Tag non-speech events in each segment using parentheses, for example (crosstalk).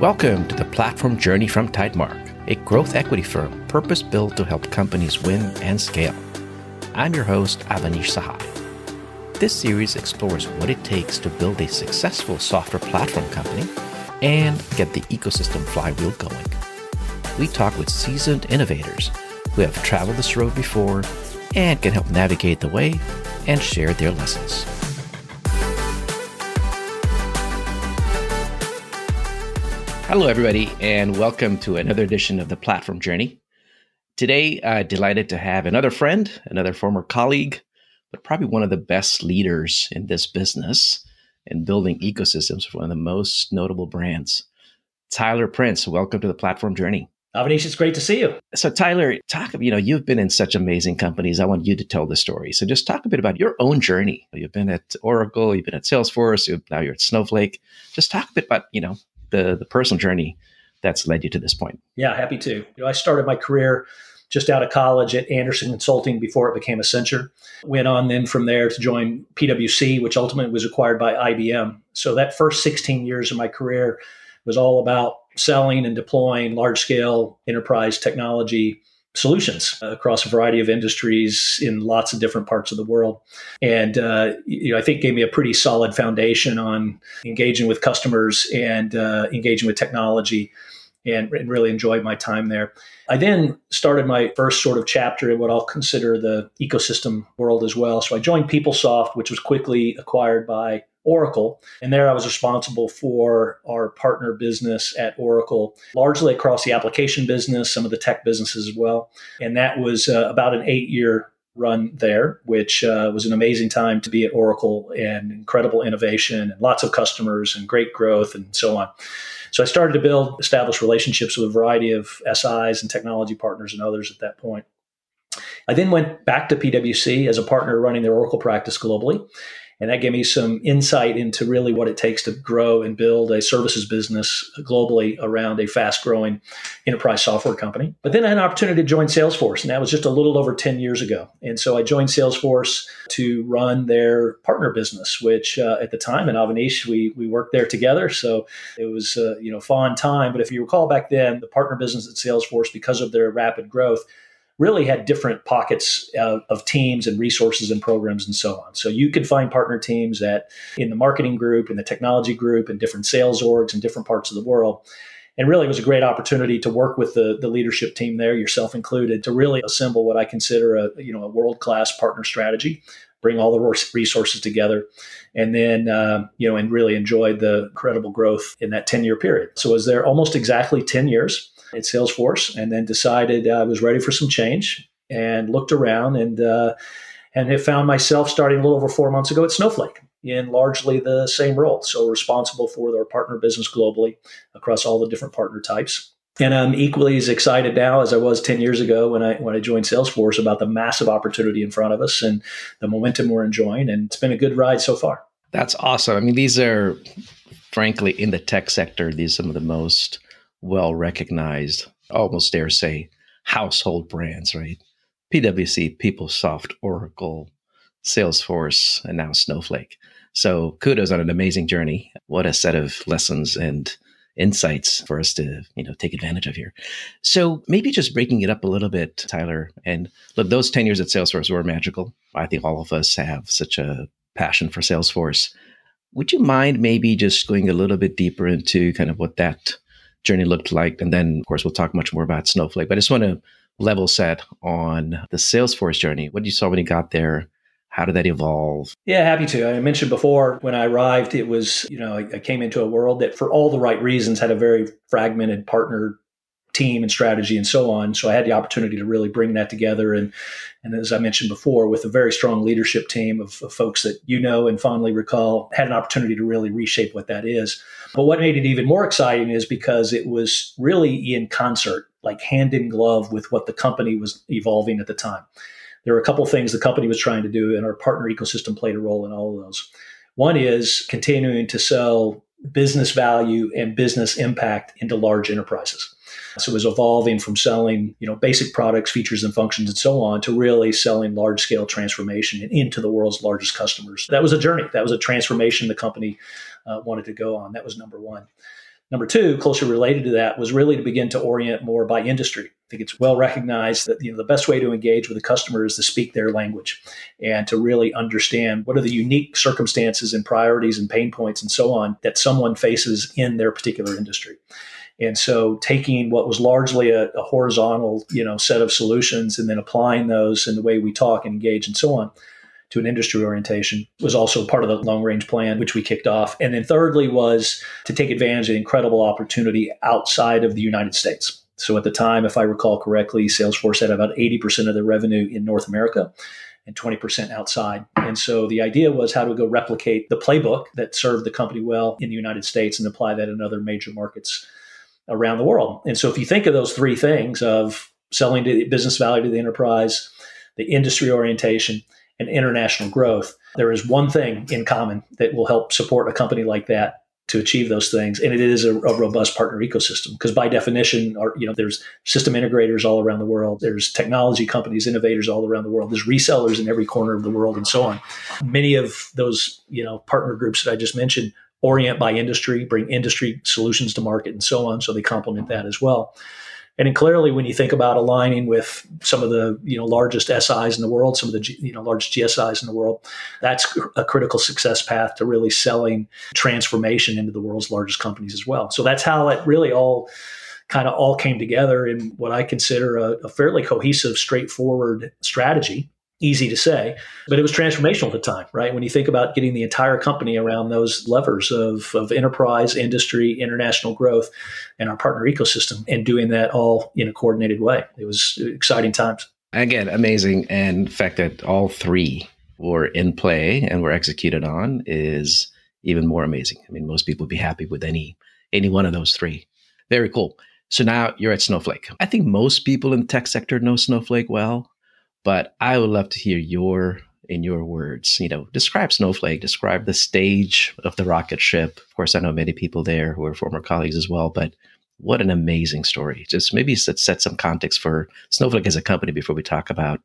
Welcome to the Platform Journey from Tidemark, a growth equity firm purpose built to help companies win and scale. I'm your host, Avanish Sahai. This series explores what it takes to build a successful software platform company and get the ecosystem flywheel going. We talk with seasoned innovators who have traveled this road before and can help navigate the way and share their lessons. Hello, everybody, and welcome to another edition of the Platform Journey. Today, uh, delighted to have another friend, another former colleague, but probably one of the best leaders in this business and building ecosystems for one of the most notable brands. Tyler Prince, welcome to the Platform Journey. Avanish, it's great to see you. So, Tyler, talk. You know, you've been in such amazing companies. I want you to tell the story. So, just talk a bit about your own journey. You've been at Oracle, you've been at Salesforce, you've, now you're at Snowflake. Just talk a bit about you know the the personal journey that's led you to this point. Yeah, happy to. You know, I started my career just out of college at Andersen Consulting before it became Accenture. Went on then from there to join PwC, which ultimately was acquired by IBM. So that first 16 years of my career was all about selling and deploying large scale enterprise technology solutions across a variety of industries in lots of different parts of the world. And uh, you know, I think gave me a pretty solid foundation on engaging with customers and uh, engaging with technology. And, and, really enjoyed my time there. I then started my first sort of chapter in what I'll consider the ecosystem world as well. So I joined PeopleSoft, which was quickly acquired by Oracle. And there I was responsible for our partner business at Oracle, largely across the application business, some of the tech businesses as well. And that was uh, about an eight year run there, which uh, was an amazing time to be at Oracle and incredible innovation and lots of customers and great growth and so on. So I started to build, establish relationships with a variety of SIs and technology partners and others at that point. I then went back to PwC as a partner running their Oracle practice globally. And that gave me some insight into really what it takes to grow and build a services business globally around a fast growing enterprise software company. But then I had an opportunity to join Salesforce, and that was just a little over 10 years ago. And so I joined Salesforce to run their partner business, which uh, at the time in Avanish, we, we worked there together. So it was, uh, you know, fun time. But if you recall back then, the partner business at Salesforce, because of their rapid growth, really had different pockets of, of, teams and resources and programs and so on. So you could find partner teams at in the marketing group, in the technology group, in different sales orgs in different parts of the world. And really, it was a great opportunity to work with the, the leadership team there, yourself included, to really assemble what I consider a you know a world class partner strategy, bring all the resources together, and then uh, you know and really enjoyed the incredible growth in that ten year period. So I was there almost exactly ten years at Salesforce, and then decided I was ready for some change and looked around and uh, and have found myself starting a little over four months ago at Snowflake in largely the same role. So responsible for their partner business globally across all the different partner types. And I'm equally as excited now as I was 10 years ago when I when I joined Salesforce about the massive opportunity in front of us and the momentum we're enjoying. And it's been a good ride so far. That's awesome. I mean, these are frankly in the tech sector, these are some of the most well recognized, almost dare say, household brands, right? PwC, PeopleSoft, Oracle, Salesforce, and now Snowflake. So kudos on an amazing journey. What a set of lessons and insights for us to, you know, take advantage of here. So maybe just breaking it up a little bit, Tyler. And look, those 10 years at Salesforce were magical. I think all of us have such a passion for Salesforce. Would you mind maybe just going a little bit deeper into kind of what that journey looked like. And then, of course, we'll talk much more about Snowflake. But I just want to level set on the Salesforce journey. What did you saw when you got there? How did that evolve? Yeah, happy to. I mentioned before when I arrived, it was, you know, I, I came into a world that for all the right reasons had a very fragmented partner team and strategy and so on. So I had the opportunity to really bring that together. And, and as I mentioned before, with a very strong leadership team of, of, folks that you know and fondly recall, had an opportunity to really reshape what that is. But what made it even more exciting is because it was really in concert, like hand in glove with what the company was evolving at the time. There were a couple things the company was trying to do, and our partner ecosystem played a role in all of those. One is continuing to sell business value and business impact into large enterprises. So it was evolving from selling, you know, basic products, features and functions and so on to really selling large scale transformation into the world's largest customers. That was a journey. That was a transformation the company uh, wanted to go on. That was number one. Number two, closely related to that, was really to begin to orient more by industry. I think it's well recognized that you know the best way to engage with a customer is to speak their language and to really understand what are the unique circumstances and priorities and pain points and so on that someone faces in their particular industry. And so taking what was largely a, a horizontal, you know, set of solutions and then applying those in the way we talk and engage and so on to an industry orientation was also part of the long range plan, which we kicked off. And then thirdly was to take advantage of the incredible opportunity outside of the United States. So at the time, if I recall correctly, Salesforce had about 80% of their revenue in North America and 20% outside. And so the idea was how to go replicate the playbook that served the company well in the United States and apply that in other major markets around the world. And so if you think of those three things of selling to the business value to the enterprise, the industry orientation, and international growth, there is one thing in common that will help support a company like that to achieve those things, and it is a, a robust partner ecosystem. Because by definition, are, you know, there's system integrators all around the world, there's technology companies, innovators all around the world, there's resellers in every corner of the world, and so on. Many of those, you know, partner groups that I just mentioned orient by industry, bring industry solutions to market, and so on. So they complement that as well. And clearly, when you think about aligning with some of the you know largest SIs in the world, some of the you know largest GSIs in the world, that's a critical success path to really selling transformation into the world's largest companies as well. So that's how it really all kind of all came together in what I consider a, a fairly cohesive, straightforward strategy easy to say, but it was transformational at the time, right? When you think about getting the entire company around those levers of, of enterprise, industry, international growth, and our partner ecosystem, and doing that all in a coordinated way. It was exciting times. Again, amazing. And the fact that all three were in play and were executed on is even more amazing. I mean, most people would be happy with any any one of those three. Very cool. So now you're at Snowflake. I think most people in the tech sector know Snowflake well. But I would love to hear your in your words, you know, describe Snowflake, describe the stage of the rocket ship. Of course, I know many people there who are former colleagues as well, but what an amazing story. Just maybe set, some context for Snowflake as a company before we talk about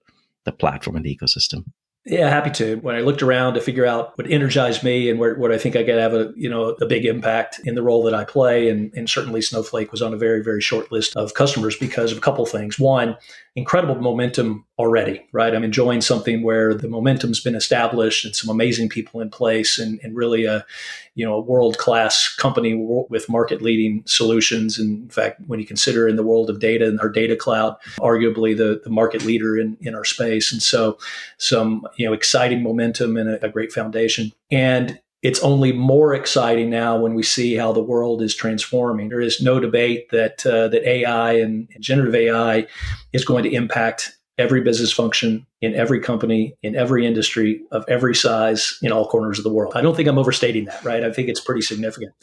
the platform and the ecosystem. Yeah, happy to. When I looked around to figure out what energized me and where, what I think I could have a you know a big impact in the role that I play, and, and certainly Snowflake was on a very very short list of customers because of a couple things. One, incredible momentum already, right? I'm enjoying something where the momentum's been established and some amazing people in place and, and really a, you know, a world-class company with market-leading solutions. And in fact, when you consider in the world of data and our data cloud, arguably the, the market leader in, in our space. And so some, you know, exciting momentum and a, a great foundation. And it's only more exciting now when we see how the world is transforming. There is no debate that uh, that AI and, generative AI is going to impact every business function in every company in every industry of every size in all corners of the world. I don't think I'm overstating that, right? I think it's pretty significant.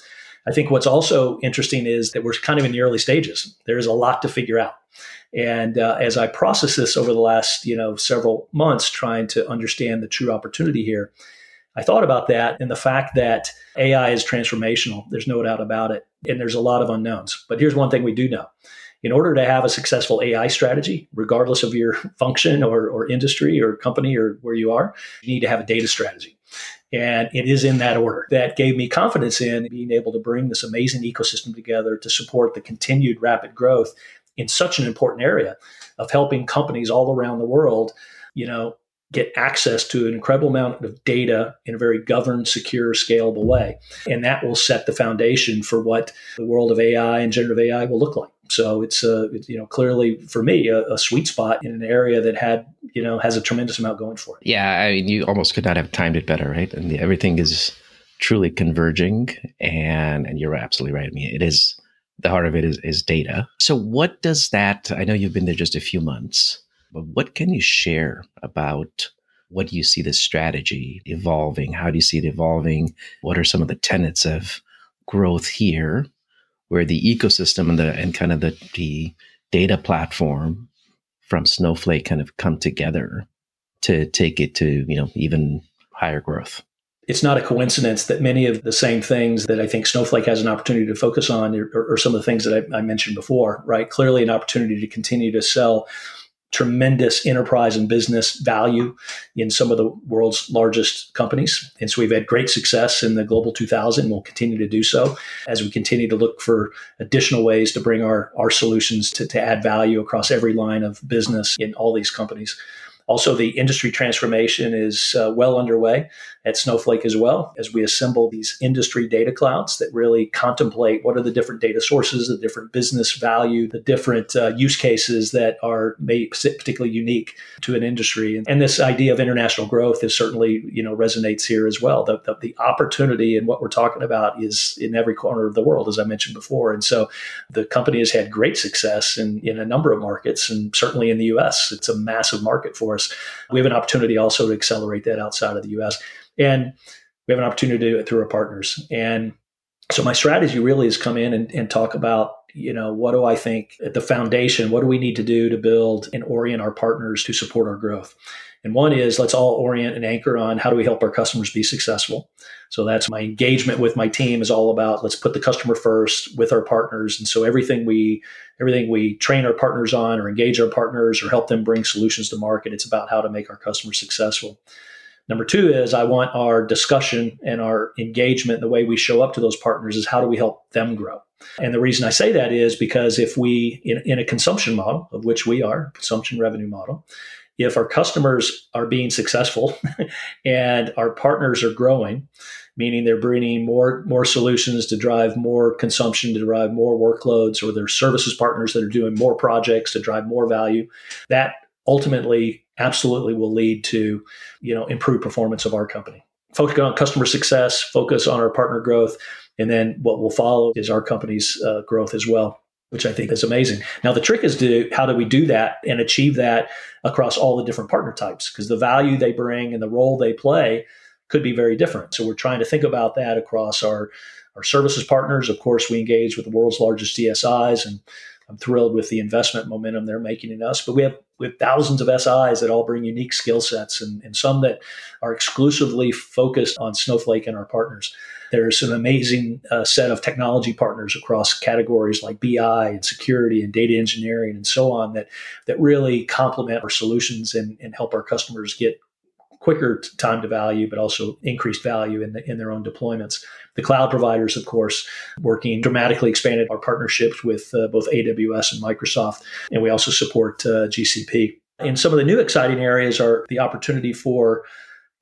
I think what's also interesting is that we're kind of in the early stages. There is a lot to figure out. And uh, as I process this over the last, you know, several months, trying to understand the true opportunity here, I thought about that and the fact that AI is transformational. There's no doubt about it. And there's a lot of unknowns. But here's one thing we do know. In order to have a successful AI strategy, regardless of your (laughs) function or, or industry or company or where you are, you need to have a data strategy. And it is in that order that gave me confidence in being able to bring this amazing ecosystem together to support the continued rapid growth in such an important area of helping companies all around the world, you know, get access to an incredible amount of data in a very governed, secure, scalable way. And that will set the foundation for what the world of AI and generative AI will look like. So it's a, you know, clearly for me, a, a, sweet spot in an area that had, you know, has a tremendous amount going for it. Yeah. I mean, you almost could not have timed it better, right? And everything is truly converging. And, and you're absolutely right. I mean, it is, the heart of it is, is data. So what does that, I know you've been there just a few months but what can you share about what do you see the strategy evolving? How do you see it evolving? What are some of the tenets of growth here, where the ecosystem and the and kind of the, the data platform from Snowflake kind of come together to take it to you know even higher growth? It's not a coincidence that many of the same things that I think Snowflake has an opportunity to focus on are, are some of the things that I, I mentioned before, right? Clearly, an opportunity to continue to sell tremendous enterprise and business value in some of the world's largest companies. And so we've had great success in the Global 2000 and we'll continue to do so as we continue to look for additional ways to bring our, our solutions to, to add value across every line of business in all these companies. Also, the industry transformation is uh, well underway at Snowflake as well, as we assemble these industry data clouds that really contemplate what are the different data sources, the different business value, the different uh, use cases that are made particularly unique to an industry. And, this idea of international growth is certainly, you know, resonates here as well. The, the, the opportunity and what we're talking about is in every corner of the world, as I mentioned before. And so the company has had great success in, in a number of markets, and certainly in the US. It's a massive market for We have an opportunity also to accelerate that outside of the US. And we have an opportunity to do it through our partners. And so my strategy really is come in and, and talk about you know what do i think at the foundation what do we need to do to build and orient our partners to support our growth and one is let's all orient and anchor on how do we help our customers be successful. So that's my engagement with my team is all about let's put the customer first with our partners. And so everything we everything we train our partners on or engage our partners or help them bring solutions to market it's about how to make our customers successful. Number two is I want our discussion and our engagement, the way we show up to those partners is how do we help them grow? And the reason I say that is because if we, in, in a consumption model, of which we are, consumption revenue model, if our customers are being successful (laughs) and our partners are growing, meaning they're bringing more more solutions to drive more consumption, to drive more workloads, or their services partners that are doing more projects to drive more value, that ultimately absolutely will lead to you know improved performance of our company. Focus on customer success focus on our partner growth and then what will follow is our company's uh, growth as well which i think is amazing. Now the trick is to how do we do that and achieve that across all the different partner types? Because the value they bring and the role they play could be very different. So we're trying to think about that across our our services partners. Of course we engage with the world's largest GSIs and I'm thrilled with the investment momentum they're making in us. But we have we have thousands of SIs that all bring unique skill sets and, and some that are exclusively focused on Snowflake and our partners. There's an amazing uh, set of technology partners across categories like BI and security and data engineering and so on that that really complement our solutions and, and help our customers get quicker time to value, but also increased value in, the, in their own deployments. The cloud providers, of course, working dramatically expanded our partnerships with uh, both AWS and Microsoft, and we also support uh, GCP. And some of the new exciting areas are the opportunity for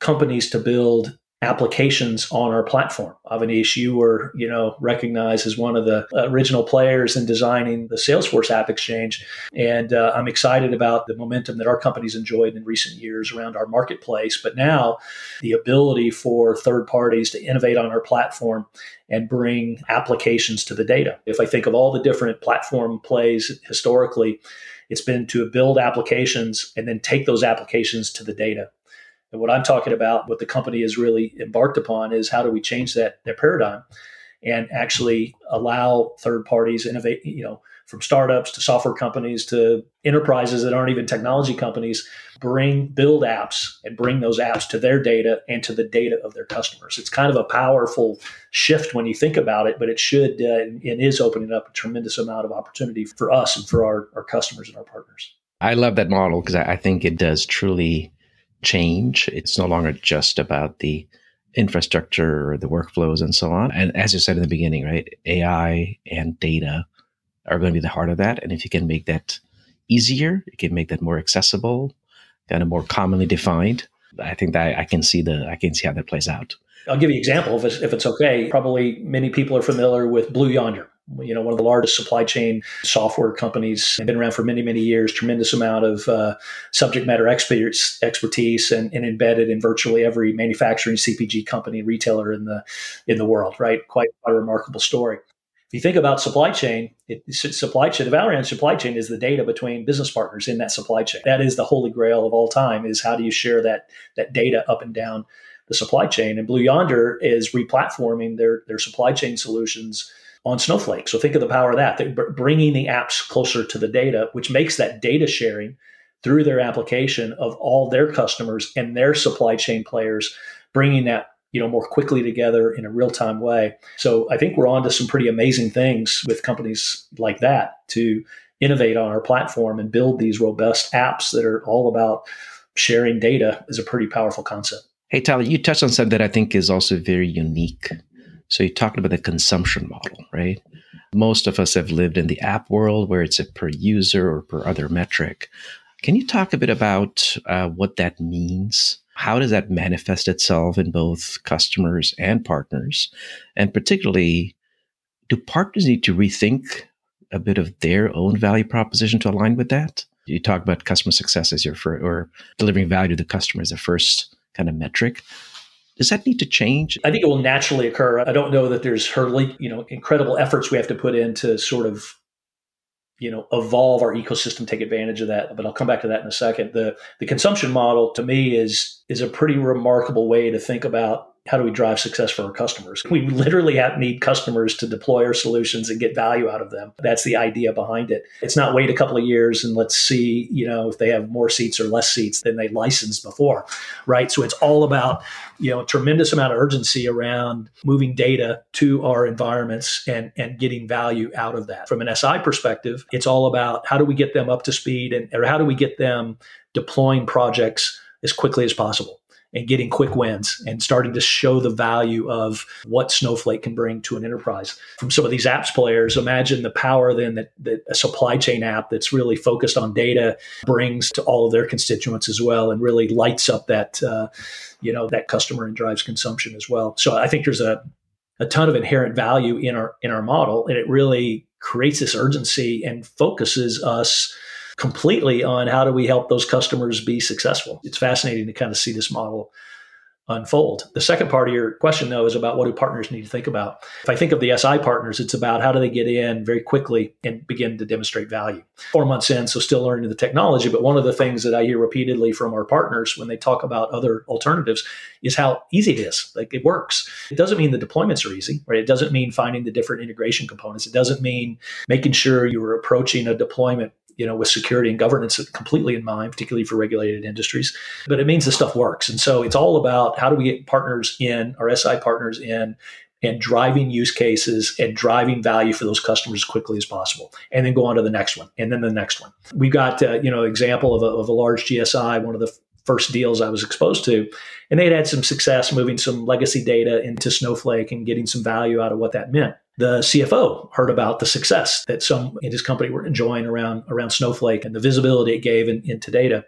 companies to build applications on our platform. Avanish, you were, you know, recognized as one of the original players in designing the Salesforce AppExchange, and uh, I'm excited about the momentum that our company's enjoyed in recent years around our marketplace. But now, the ability for third parties to innovate on our platform and bring applications to the data. If I think of all the different platform plays historically, it's been to build applications and then take those applications to the data and what I'm talking about, what the company has really embarked upon is how do we change that, that paradigm and actually allow third parties innovate, you know, from startups to software companies to enterprises that aren't even technology companies, bring build apps and bring those apps to their data and to the data of their customers. It's kind of a powerful shift when you think about it, but it should uh, and is opening up a tremendous amount of opportunity for us and for our, our customers and our partners. I love that model because I think it does truly change. It's no longer just about the infrastructure or the workflows and so on. And as you said in the beginning, right, AI and data are going to be the heart of that. And if you can make that easier, you can make that more accessible, kind of more commonly defined. I think that I can see the I can see how that plays out. I'll give you an example if it's, if it's okay. Probably many people are familiar with Blue Yonder you know, one of the largest supply chain software companies, been around for many, many years, tremendous amount of uh, subject matter experts, expertise and, and, embedded in virtually every manufacturing CPG company retailer in the, in the world, right? Quite a remarkable story. If you think about supply chain, it, supply chain, the Valorant supply chain is the data between business partners in that supply chain. That is the holy grail of all time is how do you share that, that data up and down the supply chain? And Blue Yonder is replatforming their, their supply chain solutions on Snowflake. So think of the power of that, bringing the apps closer to the data, which makes that data sharing through their application of all their customers and their supply chain players, bringing that you know more quickly together in a real time way. So I think we're on to some pretty amazing things with companies like that to innovate on our platform and build these robust apps that are all about sharing data is a pretty powerful concept. Hey, Tyler, you touched on something that I think is also very unique. So you talked about the consumption model, right? Most of us have lived in the app world where it's a per user or per other metric. Can you talk a bit about uh, what that means? How does that manifest itself in both customers and partners? And particularly, do partners need to rethink a bit of their own value proposition to align with that? You talk about customer success as your first, or delivering value to the customer as the first kind of metric. Does that need to change? I think it will naturally occur. I don't know that there's hardly, you know, incredible efforts we have to put in to sort of, you know, evolve our ecosystem, take advantage of that. But I'll come back to that in a second. The the consumption model to me is is a pretty remarkable way to think about how do we drive success for our customers? We literally have, need customers to deploy our solutions and get value out of them. That's the idea behind it. It's not wait a couple of years and let's see, you know, if they have more seats or less seats than they licensed before, right? So it's all about, you know, a tremendous amount of urgency around moving data to our environments and and getting value out of that. From an SI perspective, it's all about how do we get them up to speed and or how do we get them deploying projects as quickly as possible and getting quick wins and starting to show the value of what Snowflake can bring to an enterprise. From some of these apps players, imagine the power then that, that a supply chain app that's really focused on data brings to all of their constituents as well and really lights up that, uh, you know, that customer and drives consumption as well. So I think there's a, a ton of inherent value in our in our model and it really creates this urgency and focuses us completely on how do we help those customers be successful. It's fascinating to kind of see this model unfold. The second part of your question, though, is about what do partners need to think about. If I think of the SI partners, it's about how do they get in very quickly and begin to demonstrate value. Four months in, so still learning the technology. But one of the things that I hear repeatedly from our partners when they talk about other alternatives is how easy it is. Like it works. It doesn't mean the deployments are easy, right? It doesn't mean finding the different integration components. It doesn't mean making sure you're approaching a deployment you know, with security and governance completely in mind, particularly for regulated industries. But it means the stuff works. And so it's all about how do we get partners in, our SI partners in, and driving use cases and driving value for those customers as quickly as possible and then go on to the next one and then the next one we've got uh, you know example of a, of a large gsi one of the first deals i was exposed to and they'd had some success moving some legacy data into snowflake and getting some value out of what that meant the CFO heard about the success that some in his company were enjoying around around Snowflake and the visibility it gave in, into data.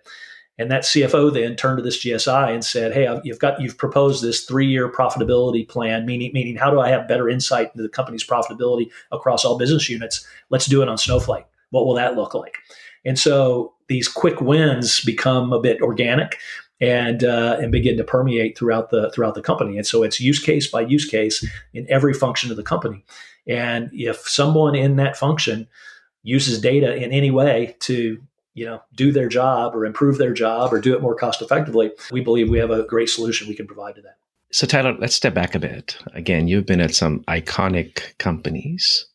And that CFO then turned to this GSI and said, "Hey, you've got you've proposed this three-year profitability plan, meaning meaning how do I have better insight into the company's profitability across all business units? Let's do it on Snowflake. What will that look like?" And so these quick wins become a bit organic and uh, and begin to permeate throughout the throughout the company. And so it's use case by use case in every function of the company. And if someone in that function uses data in any way to you know do their job or improve their job or do it more cost effectively, we believe we have a great solution we can provide to that. So Tyler, let's step back a bit. Again, you've been at some iconic companies.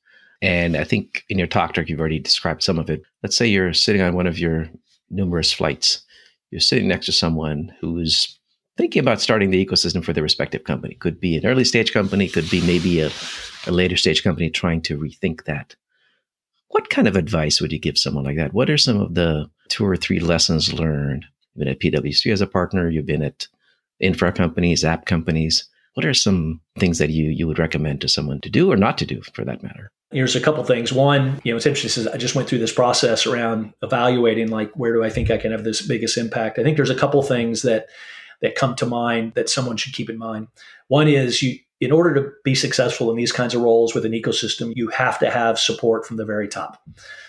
And I think in your talk track, you've already described some of it. Let's say you're sitting on one of your numerous flights you're sitting next to someone who's thinking about starting the ecosystem for their respective company. Could be an early stage company, could be maybe a, a later stage company trying to rethink that. What kind of advice would you give someone like that? What are some of the two or three lessons learned? You've been at PwC as a partner, you've been at infra companies, app companies. What are some things that you you would recommend to someone to do or not to do for that matter? Here's a couple things. One, you know, it's interesting. Says I just went through this process around evaluating, like, where do I think I can have this biggest impact? I think there's a couple things that that come to mind that someone should keep in mind. One is you, in order to be successful in these kinds of roles with an ecosystem, you have to have support from the very top.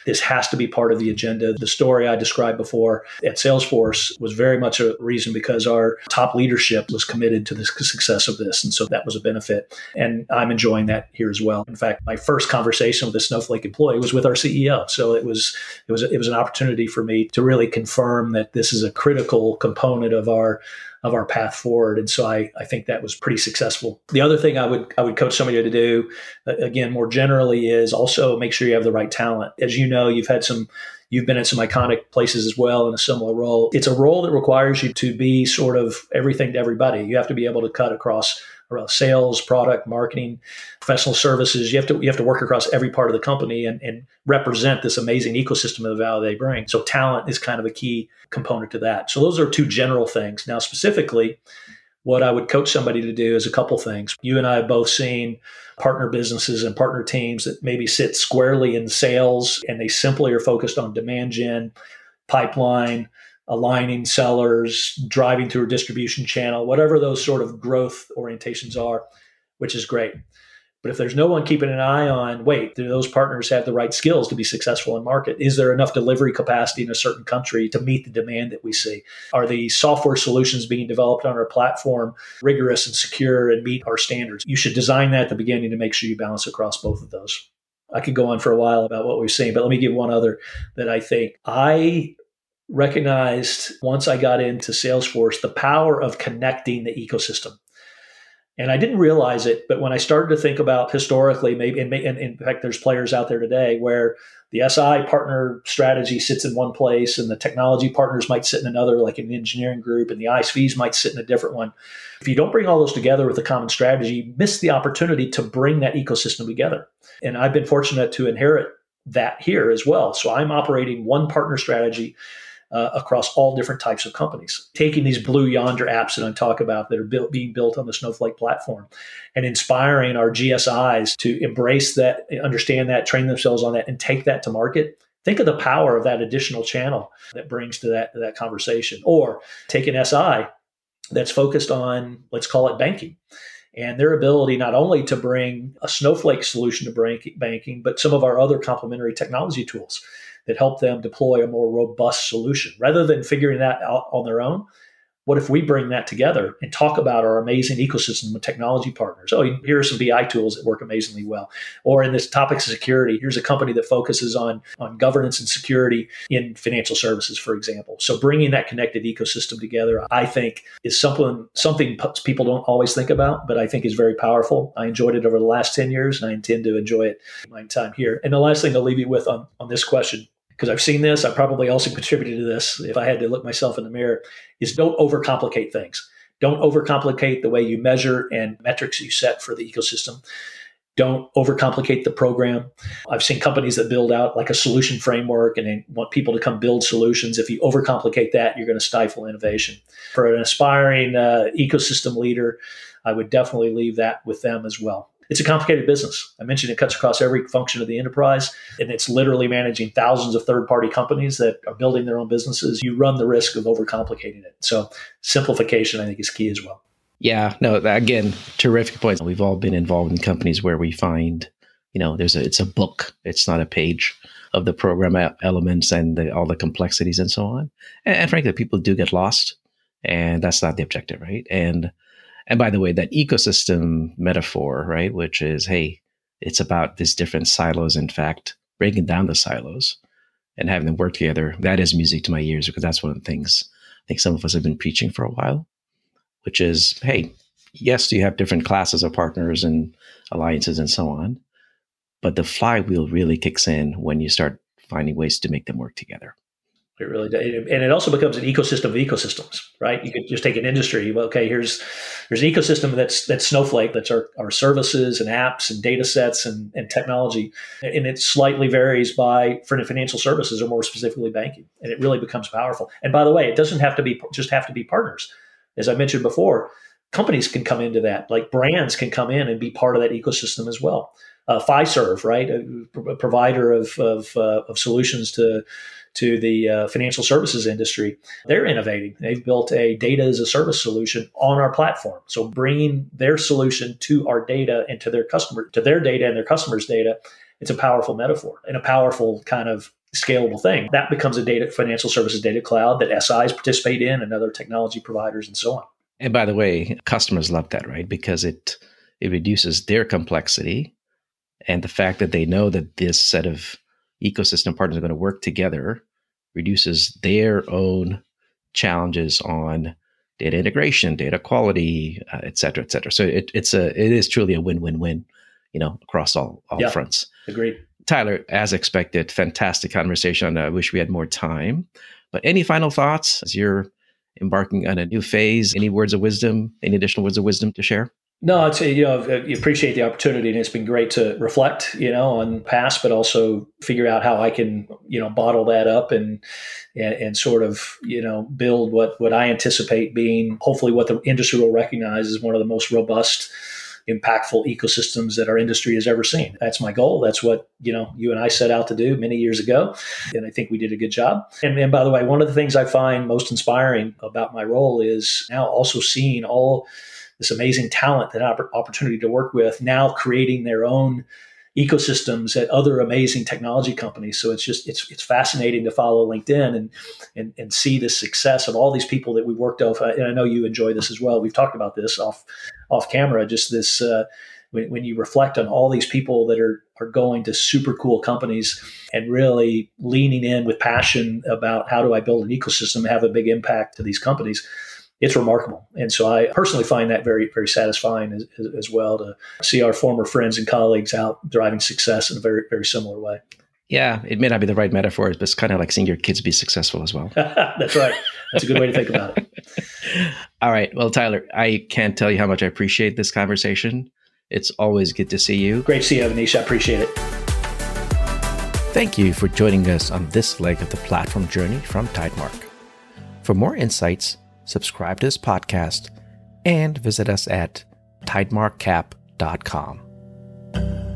This has to be part of the agenda. The story I described before at Salesforce was very much a reason because our top leadership was committed to the success of this. And so that was a benefit. And I'm enjoying that here as well. In fact, my first conversation with a Snowflake employee was with our CEO. So it was it was it was an opportunity for me to really confirm that this is a critical component of our of our path forward. And so I, I think that was pretty successful. The other thing I would I would coach somebody to do, again, more generally, is also make sure you have the right talent. As you know, you've had some you've been at some iconic places as well in a similar role. It's a role that requires you to be sort of everything to everybody. You have to be able to cut across around sales, product, marketing, professional services. You have to you have to work across every part of the company and, and represent this amazing ecosystem of the value they bring. So talent is kind of a key component to that. So those are two general things. Now specifically, what I would coach somebody to do is a couple things. You and I have both seen partner businesses and partner teams that maybe sit squarely in sales and they simply are focused on demand gen, pipeline, aligning sellers, driving through a distribution channel, whatever those sort of growth orientations are, which is great. But if there's no one keeping an eye on, wait, do those partners have the right skills to be successful in market? Is there enough delivery capacity in a certain country to meet the demand that we see? Are the software solutions being developed on our platform rigorous and secure and meet our standards? You should design that at the beginning to make sure you balance across both of those. I could go on for a while about what we've seen, but let me give one other that I think I recognized once I got into Salesforce the power of connecting the ecosystem. And I didn't realize it, but when I started to think about historically, maybe, and, and in fact, there's players out there today where the SI partner strategy sits in one place and the technology partners might sit in another, like an engineering group, and the ISVs might sit in a different one. If you don't bring all those together with a common strategy, you miss the opportunity to bring that ecosystem together. And I've been fortunate to inherit that here as well. So I'm operating one partner strategy uh, across all different types of companies. Taking these Blue Yonder apps that I talk about that are built, being built on the Snowflake platform and inspiring our GSIs to embrace that, understand that, train themselves on that, and take that to market. Think of the power of that additional channel that brings to that, that conversation. Or take an SI that's focused on, let's call it banking and their ability not only to bring a Snowflake solution to banking, but some of our other complementary technology tools that help them deploy a more robust solution rather than figuring that out on their own. What if we bring that together and talk about our amazing ecosystem of technology partners? Oh, here are some BI tools that work amazingly well. Or in this topics of security, here's a company that focuses on, on governance and security in financial services, for example. So bringing that connected ecosystem together, I think, is something something people don't always think about, but I think is very powerful. I enjoyed it over the last 10 years, and I intend to enjoy it my time here. And the last thing to leave you with on, on this question because I've seen this. I probably also contributed to this if I had to look myself in the mirror, is don't overcomplicate things. Don't overcomplicate the way you measure and metrics you set for the ecosystem. Don't overcomplicate the program. I've seen companies that build out like a solution framework and they want people to come build solutions. If you overcomplicate that, you're going to stifle innovation. For an aspiring uh, ecosystem leader, I would definitely leave that with them as well it's a complicated business. I mentioned it cuts across every function of the enterprise, and it's literally managing thousands of third party companies that are building their own businesses. You run the risk of overcomplicating it. So, simplification, I think, is key as well. Yeah, no, again, terrific points. We've all been involved in companies where we find, you know, there's a, it's a book, it's not a page of the program elements and the, all the complexities and so on. And, and frankly, people do get lost, and that's not the objective, right? And and by the way, that ecosystem metaphor, right, which is, hey, it's about these different silos, in fact, breaking down the silos and having them work together. That is music to my ears because that's one of the things I think some of us have been preaching for a while, which is, hey, yes, you have different classes of partners and alliances and so on, but the flywheel really kicks in when you start finding ways to make them work together. It really does. And it also becomes an ecosystem of ecosystems, right? You could just take an industry. Well, okay, here's there's an ecosystem that's that's Snowflake, that's our, our services and apps and data sets and, and technology. And it slightly varies by for financial services or more specifically banking. And it really becomes powerful. And by the way, it doesn't have to be just have to be partners. As I mentioned before, companies can come into that, like brands can come in and be part of that ecosystem as well. Uh, Fiserv, right, a, a provider of of, uh, of solutions to to the uh, financial services industry, they're innovating. They've built a data as a service solution on our platform. So bringing their solution to our data and to their customer, to their data and their customers' data, it's a powerful metaphor and a powerful kind of scalable thing. That becomes a data financial services data cloud that SIs participate in and other technology providers and so on. And by the way, customers love that, right? Because it it reduces their complexity and the fact that they know that this set of ecosystem partners are going to work together reduces their own challenges on data integration, data quality, uh, et cetera, et cetera. So it, it's a it is truly a win win win, you know, across all all yeah, fronts. Agreed. Tyler, as expected, fantastic conversation. I wish we had more time. But any final thoughts as you're embarking on a new phase? Any words of wisdom? Any additional words of wisdom to share? No, I'd you know, appreciate the opportunity and it's been great to reflect, you know, on past, but also figure out how I can, you know, bottle that up and, and, and sort of, you know, build what, what I anticipate being hopefully what the industry will recognize as one of the most robust, impactful ecosystems that our industry has ever seen. That's my goal. That's what, you know, you and I set out to do many years ago. And I think we did a good job. And, and by the way, one of the things I find most inspiring about my role is now also seeing all this amazing talent that opportunity to work with now creating their own ecosystems at other amazing technology companies. So it's just it's it's fascinating to follow LinkedIn and and, and see the success of all these people that we've worked with. And I know you enjoy this as well. We've talked about this off off camera. Just this uh, when, when you reflect on all these people that are are going to super cool companies and really leaning in with passion about how do I build an ecosystem have a big impact to these companies it's remarkable. And so I personally find that very, very satisfying as, as, well to see our former friends and colleagues out driving success in a very, very similar way. Yeah, it may not be the right metaphor, but it's kind of like seeing your kids be successful as well. (laughs) That's right. That's a good way to think about it. (laughs) All right. Well, Tyler, I can't tell you how much I appreciate this conversation. It's always good to see you. Great to see you, Avanish. I appreciate it. Thank you for joining us on this leg of the platform journey from Tidemark. For more insights, subscribe to this podcast, and visit us at tidemarkcap.com.